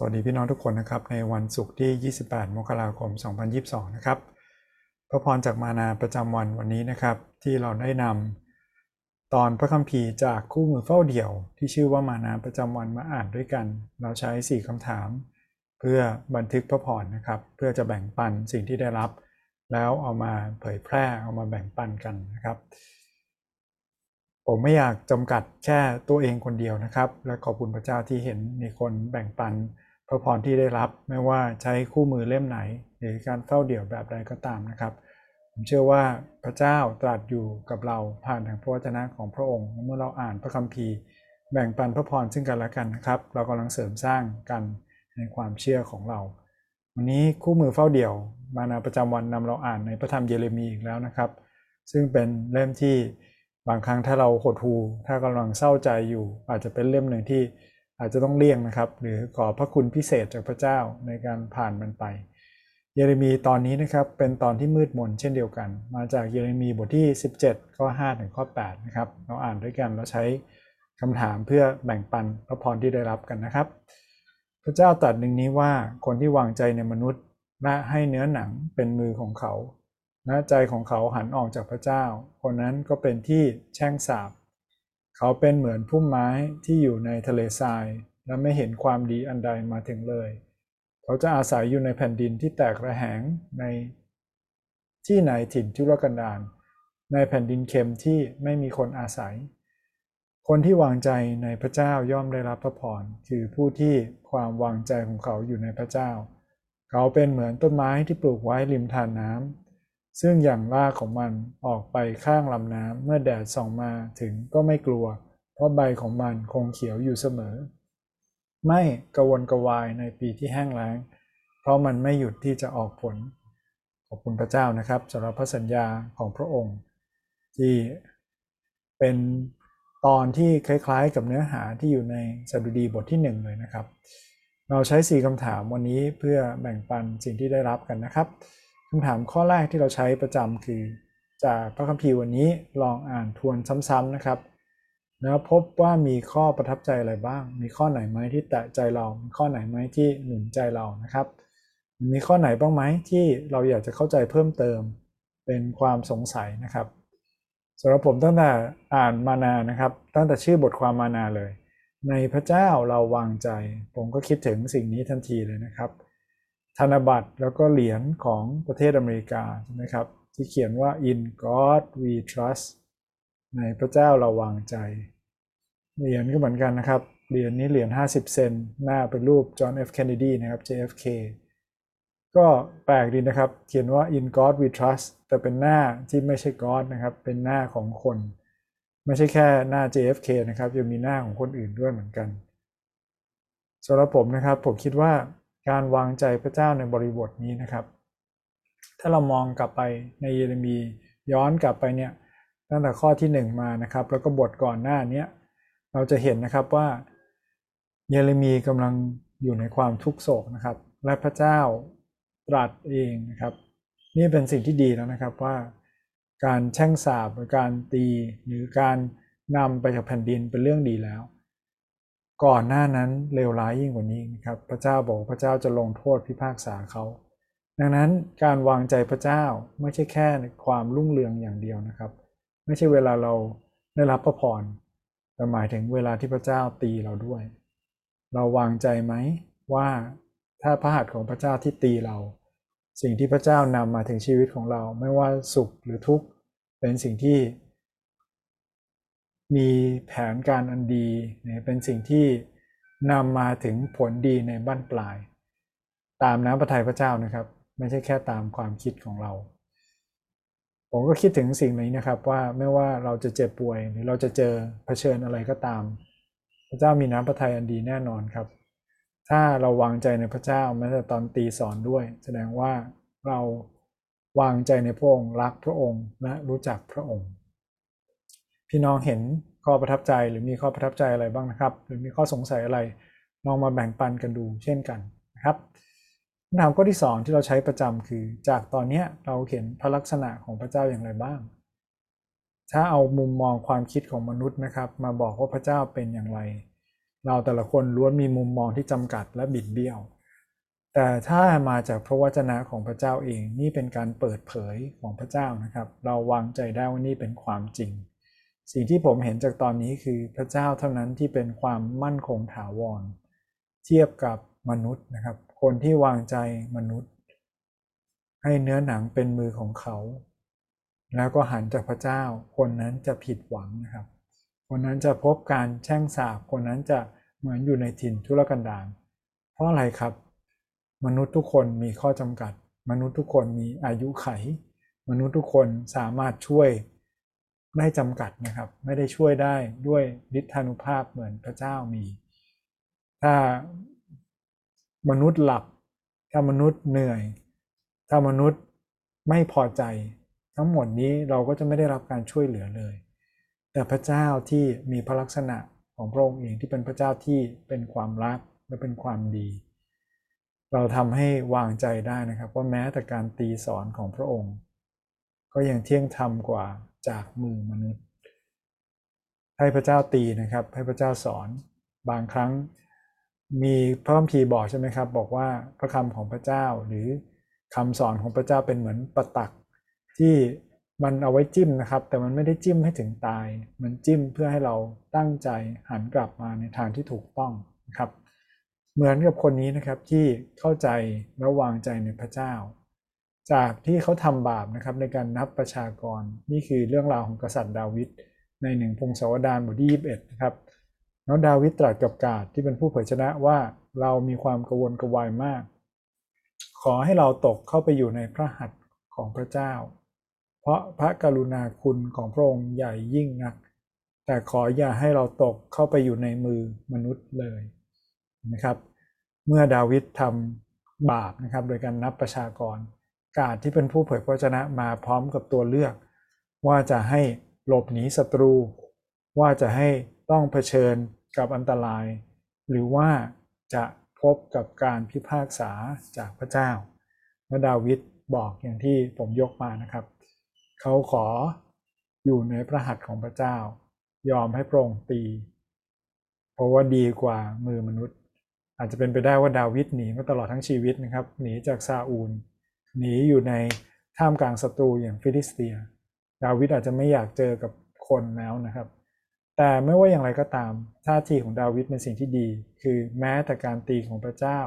สวัสดีพี่น้องทุกคนนะครับ ในวันศุกร์ที่ 28 มกราคม 2022 นะครับพระพรจากมานาประจำวันวันนี้นะครับ ที่เราได้นำตอนพระคัมภีร์จากคู่มือเฝ้าเดี่ยว ที่ชื่อว่ามานาประจำวันมาอ่านด้วยกัน เราใช้ 4คำถาม เพื่อบันทึกพระพรนะครับ เพื่อจะแบ่งปันสิ่งที่ได้รับ แล้วเอามาเผยแพร่เอามาแบ่งปันกันนะครับ ผมไม่อยากจำกัดแค่ตัวเองคนเดียวนะครับ และขอบคุณพระเจ้าที่เห็นมีคนแบ่งปัน พระพรที่ได้รับไม่ว่าใช้คู่มือเล่มไหน หรือการเฝ้าเดี่ยวแบบใดก็ตามนะครับ ผมเชื่อว่าพระเจ้าตรัสอยู่กับเราผ่านทางพระวจนะของพระองค์ เมื่อเราอ่านพระคัมภีร์ แบ่งปันพระพรซึ่งกันและกันนะครับ เรากำลังเสริมสร้างกันในความเชื่อของเรา วันนี้คู่มือเฝ้าเดี่ยว มานาประจำวันนำเราอ่านในพระธรรมเยเรมีอีกแล้วนะครับ ซึ่งเป็นเล่มที่บางครั้งถ้าเราหดหูถ้ากำลังเศร้าใจอยู่ อาจจะเป็นเล่มหนึ่งที่ อาจจะต้องเลี่ยงนะครับ หรือขอพระคุณพิเศษจากพระเจ้าในการผ่านมันไป เยเรมีตอนนี้นะครับเป็นตอนที่มืดมนเช่นเดียวกัน มาจากเยเรมีบทที่ 17 ข้อ5ถึงข้อ8นะครับเราอ่านด้วยกันเราใช้คำถามเพื่อแบ่งปันพระพรที่ได้รับกันนะครับ พระเจ้าตรัสหนึ่งนี้ว่าคนที่วางใจในมนุษย์และให้เนื้อหนังเป็นมือของเขาและใจของเขาหันออกจากพระเจ้า คนนั้นก็เป็นที่แช่งสาบ เขาเป็นเหมือนพุ่มไม้ที่อยู่ในทะเลทราย และไม่เห็นความดีอันใดมาถึงเลย เขาจะอาศัยอยู่ในแผ่นดินที่แตกระแหงในที่ไหนถิ่นทุรกันดารในแผ่นดินเค็มที่ไม่มีคนอาศัย คนที่วางใจในพระเจ้าย่อมได้รับพระพรคือผู้ที่ความวางใจของเขาอยู่ในพระเจ้า เขาเป็นเหมือนต้นไม้ที่ปลูกไว้ริมทานน้ำ ซึ่งอย่างรากของมันออกไปข้างลำน้ำเมื่อแดดส่องมาถึงก็ไม่กลัว เพราะใบของมันคงเขียวอยู่เสมอ ไม่กระวนกระวายในปีที่แห้งแล้ง เพราะมันไม่หยุดที่จะออกผล ขอบคุณพระเจ้านะครับสำหรับพระสัญญาของพระองค์ ที่เป็นตอนที่คล้ายๆ กับเนื้อหาที่อยู่ในสดุดีบทที่1เลยนะครับ เราใช้ 4คำถามวันนี้เพื่อแบ่งปันสิ่งที่ได้รับกันนะครับ คำถามข้อแรกที่เราใช้ประจำคือ จากพระคัมภีร์วันนี้ลองอ่านทวนซ้ำๆนะครับ แล้วพบว่ามีข้อประทับใจอะไรบ้าง มีข้อไหนไหมที่แตะใจเรา มีข้อไหนไหมที่หนุนใจเรานะครับ มีข้อไหนบ้างไหมที่เราอยากจะเข้าใจเพิ่มเติมเป็นความสงสัยนะครับสำหรับผมตั้งแต่อ่านมานานะครับ ตั้งแต่ชื่อบทความมานาเลย ในพระเจ้าเราวางใจ ผมก็คิดถึงสิ่งนี้ทันทีเลยนะครับ ธนบัตรแล้วก็เหรียญของประเทศอเมริกาใช่ไหมครับที่เขียนว่า in God we trust ในพระเจ้าเราวางใจ เหรียญก็เหมือนกันนะครับ เหรียญนี้เหรียญ 50 เซนหน้าเป็นรูปจอห์น F Kennedy นะครับ JFK ก็แปลกดีนะครับ เขียนว่า in God we trust แต่เป็นหน้าที่ไม่ใช่ God นะครับ เป็นหน้าของคน ไม่ใช่แค่หน้า JFK นะครับยังมีหน้าของคนอื่นด้วยเหมือนกันสำหรับผมนะครับผมคิดว่า การวางใจพระเจ้าในบริบทนี้นะครับ ถ้าเรามองกลับไปในเยเรมีย้อนกลับไปเนี่ยตั้งแต่ข้อที่ 1 มานะครับ แล้วก็บทก่อนหน้านี้เราจะเห็นนะครับว่าเยเรมีกำลังอยู่ในความทุกโศกนะครับ และพระเจ้าตรัสเองนะครับ นี่เป็นสิ่งที่ดีแล้วนะครับว่า การแช่งสาบหรือการตีหรือการนำไปจากแผ่นดินเป็นเรื่องดีแล้ว ก่อนหน้านั้นเลวร้ายยิ่งกว่านี้นะครับ พระเจ้าบอกพระเจ้าจะลงโทษพิพากษาเขา ดังนั้นการวางใจพระเจ้าไม่ใช่แค่ความรุ่งเรืองอย่างเดียวนะครับ ไม่ใช่เวลาเราได้รับพระพรแต่หมายถึงเวลาที่พระเจ้าตีเราด้วย เราวางใจไหมว่าถ้าพระหัตถ์ของพระเจ้าที่ตีเรา สิ่งที่พระเจ้านำมาถึงชีวิตของเรา ไม่ว่าสุขหรือทุกข์เป็นสิ่งที่ มีแผนการอันดีเป็นสิ่งที่นำมาถึงผลดีในบ้านปลาย ตามน้ำพระทัยพระเจ้านะครับ ไม่ใช่แค่ตามความคิดของเรา ผมก็คิดถึงสิ่งนี้นะครับว่าไม่ว่าเราจะเจ็บป่วยหรือเราจะเจอเผชิญอะไรก็ตาม พระเจ้ามีน้ำพระทัยอันดีแน่นอนครับ ถ้าเราวางใจในพระเจ้าแม้แต่ตอนตีสอนด้วย แสดงว่าเราวางใจในพระองค์รักพระองค์และรู้จักพระองค์ พี่น้องเห็นข้อประทับใจหรือมีข้อประทับใจอะไรบ้างนะครับ หรือมีข้อสงสัยอะไรลองมาแบ่งปันกันดูเช่นกันนะครับคำถามข้อที่ 2 ที่เราใช้ประจำคือ จากตอนนี้เราเห็นพระลักษณะของพระเจ้าอย่างไรบ้าง ถ้าเอามุมมองความคิดของมนุษย์นะครับ มาบอกว่าพระเจ้าเป็นอย่างไร เราแต่ละคนล้วนมีมุมมองที่จำกัดและบิดเบี้ยว แต่ถ้ามาจากพระวจนะของพระเจ้าเองนี่เป็นการเปิดเผยของพระเจ้านะครับ เราวางใจได้ว่านี่เป็นความจริง สิ่งที่ผมเห็นจากตอนนี้คือพระเจ้าเท่านั้นที่เป็นความมั่นคงถาวร เทียบกับมนุษย์นะครับ คนที่วางใจมนุษย์ ให้เนื้อหนังเป็นมือของเขา แล้วก็หันจากพระเจ้า คนนั้นจะผิดหวังนะครับ คนนั้นจะพบการแช่งสาบคนนั้นจะเหมือนอยู่ในถิ่นทุรกันดารเพราะอะไรครับ มนุษย์ทุกคนมีข้อจำกัด มนุษย์ทุกคนมีอายุไข มนุษย์ทุกคนสามารถช่วย ได้จำกัดนะครับ ไม่ได้ช่วยได้ด้วยฤทธานุภาพเหมือนพระเจ้ามี ถ้ามนุษย์หลับ ถ้ามนุษย์เหนื่อย ถ้ามนุษย์ไม่พอใจ ทั้งหมดนี้เราก็จะไม่ได้รับการช่วยเหลือเลย แต่พระเจ้าที่มีพระลักษณะของพระองค์เองที่เป็นพระเจ้าที่เป็นความรักและเป็นความดี เราทำให้วางใจได้นะครับว่าแม้แต่การตีสอนของพระองค์ ก็ยังเที่ยงธรรมกว่า จากมือมนุษย์ ให้พระเจ้าตีนะครับ ให้พระเจ้าสอนบางครั้งมีพระคัมภีร์บอกใช่ไหมครับ บอกว่าพระคำของพระเจ้าหรือคำสอนของพระเจ้าเป็นเหมือนประตักที่มันเอาไว้จิ้มนะครับ แต่มันไม่ได้จิ้มให้ถึงตาย มันจิ้มเพื่อให้เราตั้งใจหันกลับมาในทางที่ถูกต้องนะครับ เหมือนกับคนนี้นะครับที่เข้าใจและวางใจในพระเจ้า จากที่เขาทำบาปนะครับในการนับประชากร นี่คือเรื่องราวของกษัตริย์ดาวิดในหนึ่งพงศาวดารบทที่21นะครับแล้วดาวิดตรัสกับกาดที่เป็นผู้เผยชนะว่าเรามีความกระวนกระวายมาก ขอให้เราตกเข้าไปอยู่ในพระหัตถ์ของพระเจ้า เพราะพระกรุณาคุณของพระองค์ใหญ่ยิ่งนัก แต่ขออย่าให้เราตกเข้าไปอยู่ในมือมนุษย์เลยนะครับ เมื่อดาวิดทำบาปนะครับ โดยการนับประชากร กาดที่เป็นผู้เผยพระชนะมาพร้อมกับตัวเลือก ว่าจะให้หลบหนีศัตรู ว่าจะให้ต้องเผชิญกับอันตราย หรือว่าจะพบกับการพิพากษาจากพระเจ้าเมื่อดาวิดบอกอย่างที่ผมยกมานะครับ เขาขออยู่ในพระหัตถ์ของพระเจ้า ยอมให้พระองค์ตี เพราะว่าดีกว่ามือมนุษย์ อาจจะเป็นไปได้ว่าดาวิดหนีมาตลอดทั้งชีวิตนะครับ หนีจากซาอูล หนีอยู่ในท่ามกลางศัตรูอย่างฟิลิสเตีย ดาวิดอาจจะไม่อยากเจอกับคนแล้วนะครับ แต่ไม่ว่าอย่างไรก็ตามท่าทีของดาวิดเป็นสิ่งที่ดี คือแม้แต่การตีของพระเจ้า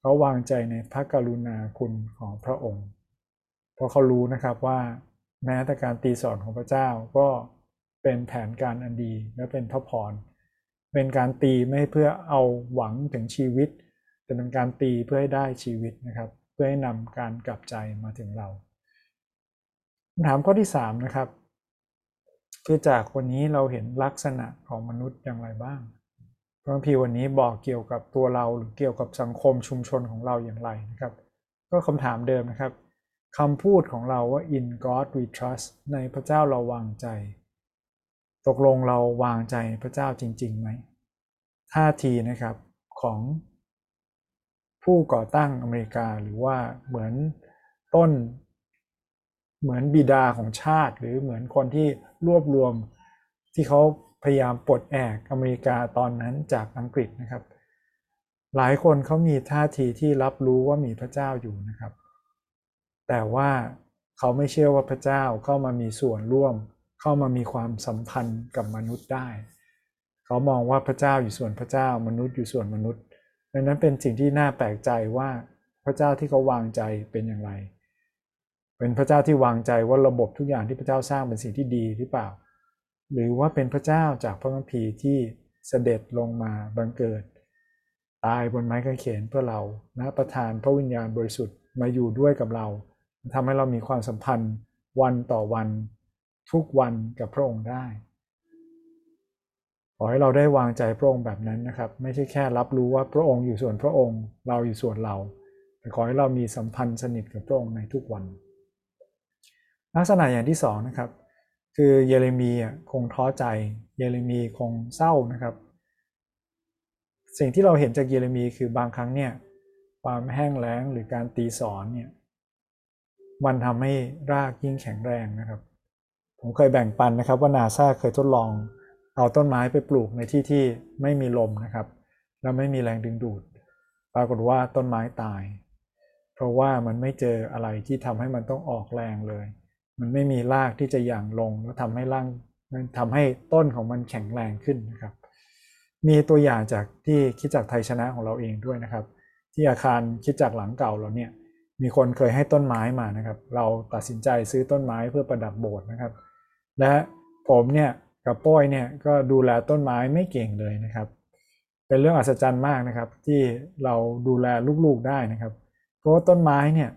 เขาวางใจในพระกรุณาคุณของพระองค์ เพราะเขารู้นะครับว่าแม้แต่การตีสอนของพระเจ้าก็เป็นแผนการอันดีและเป็นพระพร เป็นการตีไม่เพื่อเอาหวังถึงชีวิต แต่เป็นการตีเพื่อให้ได้ชีวิตนะครับ พื่อให้นำการกลับใจมาถึงเราคำถามข้อที่3นะครับคือจากวันนี้เราเห็นลักษณะของมนุษย์อย่างไรบ้างพระพีวันนี้บอกเกี่ยวกับตัวเราหรือเกี่ยวกับสังคมชุมชนของเราอย่างไรนะครับ ก็คำถามเดิมนะครับคำพูดของเราว่า in God we trust ในพระเจ้าเราวางใจ ตกลงเราวางใจพระเจ้าจริงๆไหมท่าทีนะครับของ ผู้ก่อตั้งอเมริกาหรือว่าเหมือนต้น เหมือนบิดาของชาติ หรือเหมือนคนที่รวบรวมที่เขาพยายามปลดแอกอเมริกาตอนนั้นจากอังกฤษนะครับ หลายคนเขามีท่าทีที่รับรู้ว่ามีพระเจ้าอยู่นะครับ แต่ว่าเขาไม่เชื่อว่าพระเจ้าเข้ามามีส่วนร่วม เข้ามามีความสัมพันธ์กับมนุษย์ได้ เขามองว่าพระเจ้าอยู่ส่วนพระเจ้ามนุษย์อยู่ส่วนมนุษย์ ดังนั้นเป็นสิ่งที่น่าแปลกใจว่าพระเจ้าที่เขาวางใจเป็นอย่างไร เป็นพระเจ้าที่วางใจว่าระบบทุกอย่างที่พระเจ้าสร้างเป็นสิ่งที่ดีหรือเปล่า หรือว่าเป็นพระเจ้าจากพระคัมภีร์ที่เสด็จลงมาบังเกิด ตายบนไม้กางเขนเพื่อเรานะประทานพระวิญญาณบริสุทธิ์มาอยู่ด้วยกับเราทำให้เรามีความสัมพันธ์วันต่อวันทุกวันกับพระองค์ได้ ขอให้เราได้วางใจพระองค์แบบนั้นนะครับ ไม่ใช่แค่รับรู้ว่าพระองค์อยู่ส่วนพระองค์ เราอยู่ส่วนเรา แต่ขอให้เรามีสัมพันธ์สนิทกับพระองค์ในทุกวัน ลักษณะอย่างที่สองนะครับ คือเยเรมีคงท้อใจ เยเรมีคงเศร้านะครับ สิ่งที่เราเห็นจากเยเรมีคือบางครั้งเนี่ยความแห้งแล้งหรือการตีสอนเนี่ยมันทำให้รากยิ่งแข็งแรงนะครับ ผมเคยแบ่งปันนะครับว่านาซาเคยทดลอง เอาต้นไม้ไปปลูกในที่ที่ไม่มีลมนะครับ แล้วไม่มีแรงดึงดูด ปรากฏว่าต้นไม้ตาย เพราะว่ามันไม่เจออะไรที่ทำให้มันต้องออกแรงเลย มันไม่มีรากที่จะหย่างลงแล้วทำให้ร่างทำให้ต้นของมันแข็งแรงขึ้นนะครับ มีตัวอย่างจากที่คิดจากไทยชนะของเราเองด้วยนะครับ ที่อาคารคิดจากหลังเก่าเราเนี่ยมีคนเคยให้ต้นไม้มานะครับ เราตัดสินใจซื้อต้นไม้เพื่อประดับโบสถ์นะครับ และผมเนี่ย กับป้อยเนี่ยก็ดูแลต้นไม้ไม่เก่งเลยนะครับ เป็นเรื่องอัศจรรย์มากนะครับ ที่เราดูแลลูกๆได้นะครับ เพราะว่าต้นไม้เนี่ย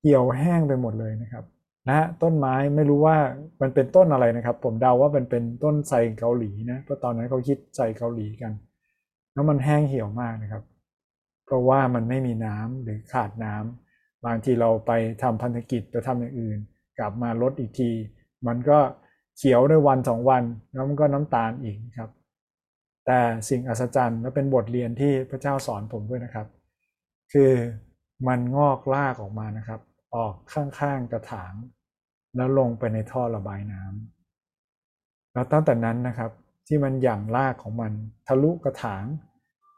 เหี่ยวแห้งไปหมดเลยนะครับและต้นไม้ไม่รู้ว่ามันเป็นต้นอะไรนะครับ ผมเดาว่ามันเป็นต้นไทรเกาหลีนะเพราะตอนนั้นเขาคิดไทรเกาหลีกัน แล้วมันแห้งเหี่ยวมากนะครับ เพราะว่ามันไม่มีน้ำหรือขาดน้ำบางทีเราไปทำพันธกิจไปทำอย่างอื่น กลับมาลดอีกที มันก็ เขียวได้วันสองวันแล้วมันก็น้ำตาลอีกครับ แต่สิ่งอัศจรรย์และเป็นบทเรียนที่พระเจ้าสอนผมด้วยนะครับ คือมันงอกรากออกมานะครับ ออกข้างๆกระถาง แล้วลงไปในท่อระบายน้ำแล้วตั้งแต่นั้นนะครับที่มันหยั่งรากของมันทะลุกระถาง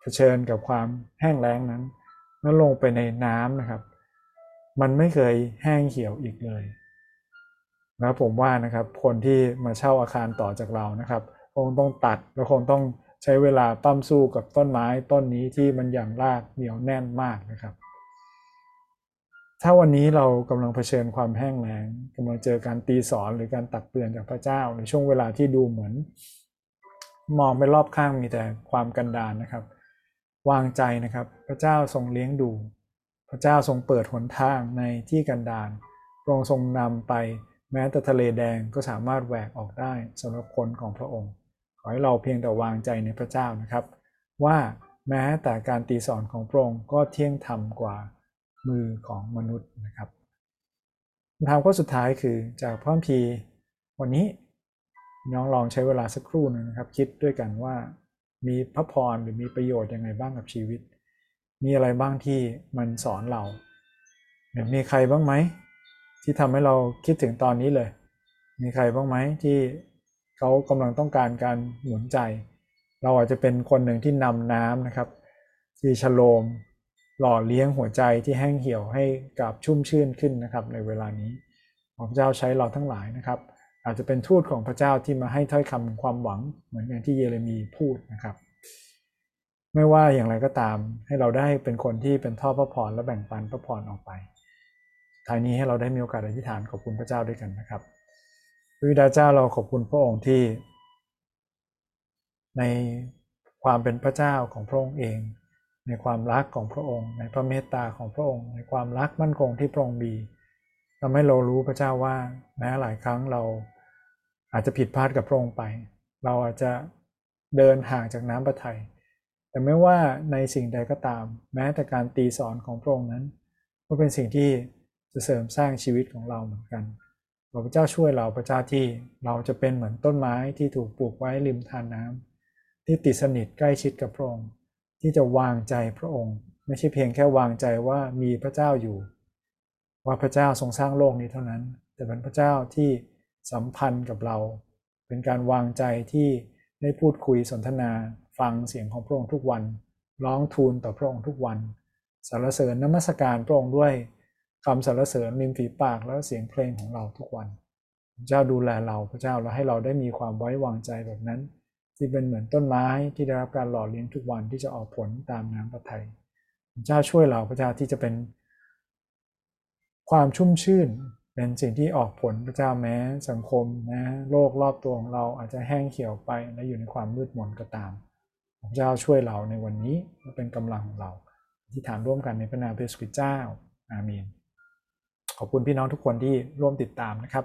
เผชิญกับความแห้งแล้งนั้น แล้วลงไปในน้ำนะครับ มันไม่เคยแห้งเหี่ยวอีกเลย นะผมว่านะครับคนที่มาเช่าอาคารต่อจากเรานะครับคงต้องตัดแล้วคงต้องใช้เวลาปั้มสู้กับต้นไม้ต้นนี้ที่มันอย่างรากเหนียวแน่นมากนะครับ ถ้าวันนี้เรากำลังเผชิญความแห้งแล้งกำลังเจอการตีสอนหรือการตักเตือนจากพระเจ้าในช่วงเวลาที่ดูเหมือน มองไปรอบข้างมีแต่ความกันดานนะครับ วางใจนะครับ พระเจ้าทรงเลี้ยงดู พระเจ้าทรงเปิดหนทางในที่กันดานพระองค์ทรงนำไป แม้แต่ทะเลแดงก็สามารถแหวกออกได้สำหรับคนของพระองค์ ขอให้เราเพียงแต่วางใจในพระเจ้านะครับ ว่าแม้แต่การตีสอนของพระองค์ก็เที่ยงธรรมกว่ามือของมนุษย์นะครับคำถามข้อสุดท้ายคือจากพระพีวันนี้น้องลองใช้เวลาสักครู่นึงนะครับ คิดด้วยกันว่ามีพระพรหรือมีประโยชน์ยังไงบ้างกับชีวิต มีอะไรบ้างที่มันสอนเรา มีใครบ้างไหม ที่ทำให้เราคิดถึงตอนนี้เลย มีใครบ้างไหมที่เขากำลังต้องการการหมุนใจ เราอาจจะเป็นคนหนึ่งที่นำน้ำนะครับ ที่ฉโลมหล่อเลี้ยงหัวใจที่แห้งเหี่ยวให้กับชุ่มชื่นขึ้นนะครับในเวลานี้พระเจ้าใช้เราทั้งหลายนะครับ อาจจะเป็นทูตของพระเจ้าที่มาให้ถ้อยคำความหวังเหมือนอย่างที่เยเรมีพูดนะครับ ไม่ว่าอย่างไรก็ตามให้เราได้เป็นคนที่เป็นท่อพระพรและแบ่งปันพระพรออกไป ท้ายนี้ให้เราได้มีโอกาสอธิษฐานขอบคุณพระเจ้าด้วยกันนะครับพระบิดาเจ้าเราขอบคุณพระองค์ที่ ในความเป็นพระเจ้าของพระองค์เอง ในความรักของพระองค์ ในพระเมตตาของพระองค์ ในความรักมั่นคงที่พระองค์มีทำให้เรารู้พระเจ้าว่าแม้หลายครั้งเราอาจจะผิดพลาดกับพระองค์ไป เราอาจจะเดินห่างจากน้ำพระทัยแต่ไม่ว่าในสิ่งใดก็ตาม แม้แต่การตีสอนของพระองค์นั้น ก็เป็นสิ่งที่ จะเสริมสร้างชีวิตของเราเหมือนกันพระเจ้าช่วยเราพระเจ้าที่เราจะเป็นเหมือนต้นไม้ที่ถูกปลูกไว้ริมทานน้ำที่ติดสนิทใกล้ชิดกับพระองค์ที่จะวางใจพระองค์ ไม่ใช่เพียงแค่วางใจว่ามีพระเจ้าอยู่ ว่าพระเจ้าทรงสร้างโลกนี้เท่านั้น แต่เป็นพระเจ้าที่สัมพันธ์กับเรา เป็นการวางใจที่ได้พูดคุยสนทนาฟังเสียงของพระองค์ทุกวัน ร้องทูลต่อพระองค์ทุกวันสรรเสริญนมัสการพระองค์ด้วย คำสรรเสริญริมฝีปากแล้วเสียงเพลงของเราทุกวัน พระเจ้าดูแลเราพระเจ้าเราให้เราได้มีความไว้วางใจแบบนั้น ที่เป็นเหมือนต้นไม้ที่ได้รับการหล่อเลี้ยงทุกวันที่จะออกผลตามน้ำพระทัยพระเจ้าช่วยเราพระเจ้าที่จะเป็น ความชุ่มชื่นเป็นสิ่งที่ออกผลพระเจ้าแม้สังคมนะโลกรอบตัวของเราอาจจะแห้งเขียวไปและอยู่ในความมืดมนก็ตามพระเจ้าช่วยเราในวันนี้เป็นกำลังของเราที่ฐานร่วมกันในพระนามพระสุริเจ้าอาเมน ขอบคุณพี่น้องทุกคนที่ร่วมติดตามนะครับ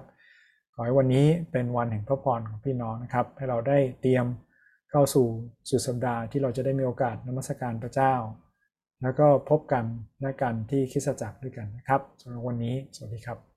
ขอให้วันนี้เป็นวันแห่งพระพรของพี่น้องนะครับ ให้เราได้เตรียมเข้าสู่สุดสัปดาห์ที่เราจะได้มีโอกาสนมัสการพระเจ้า แล้วก็พบกันและกันที่คิสจักรด้วยกันนะครับสำหรับวันนี้ สวัสดีครับ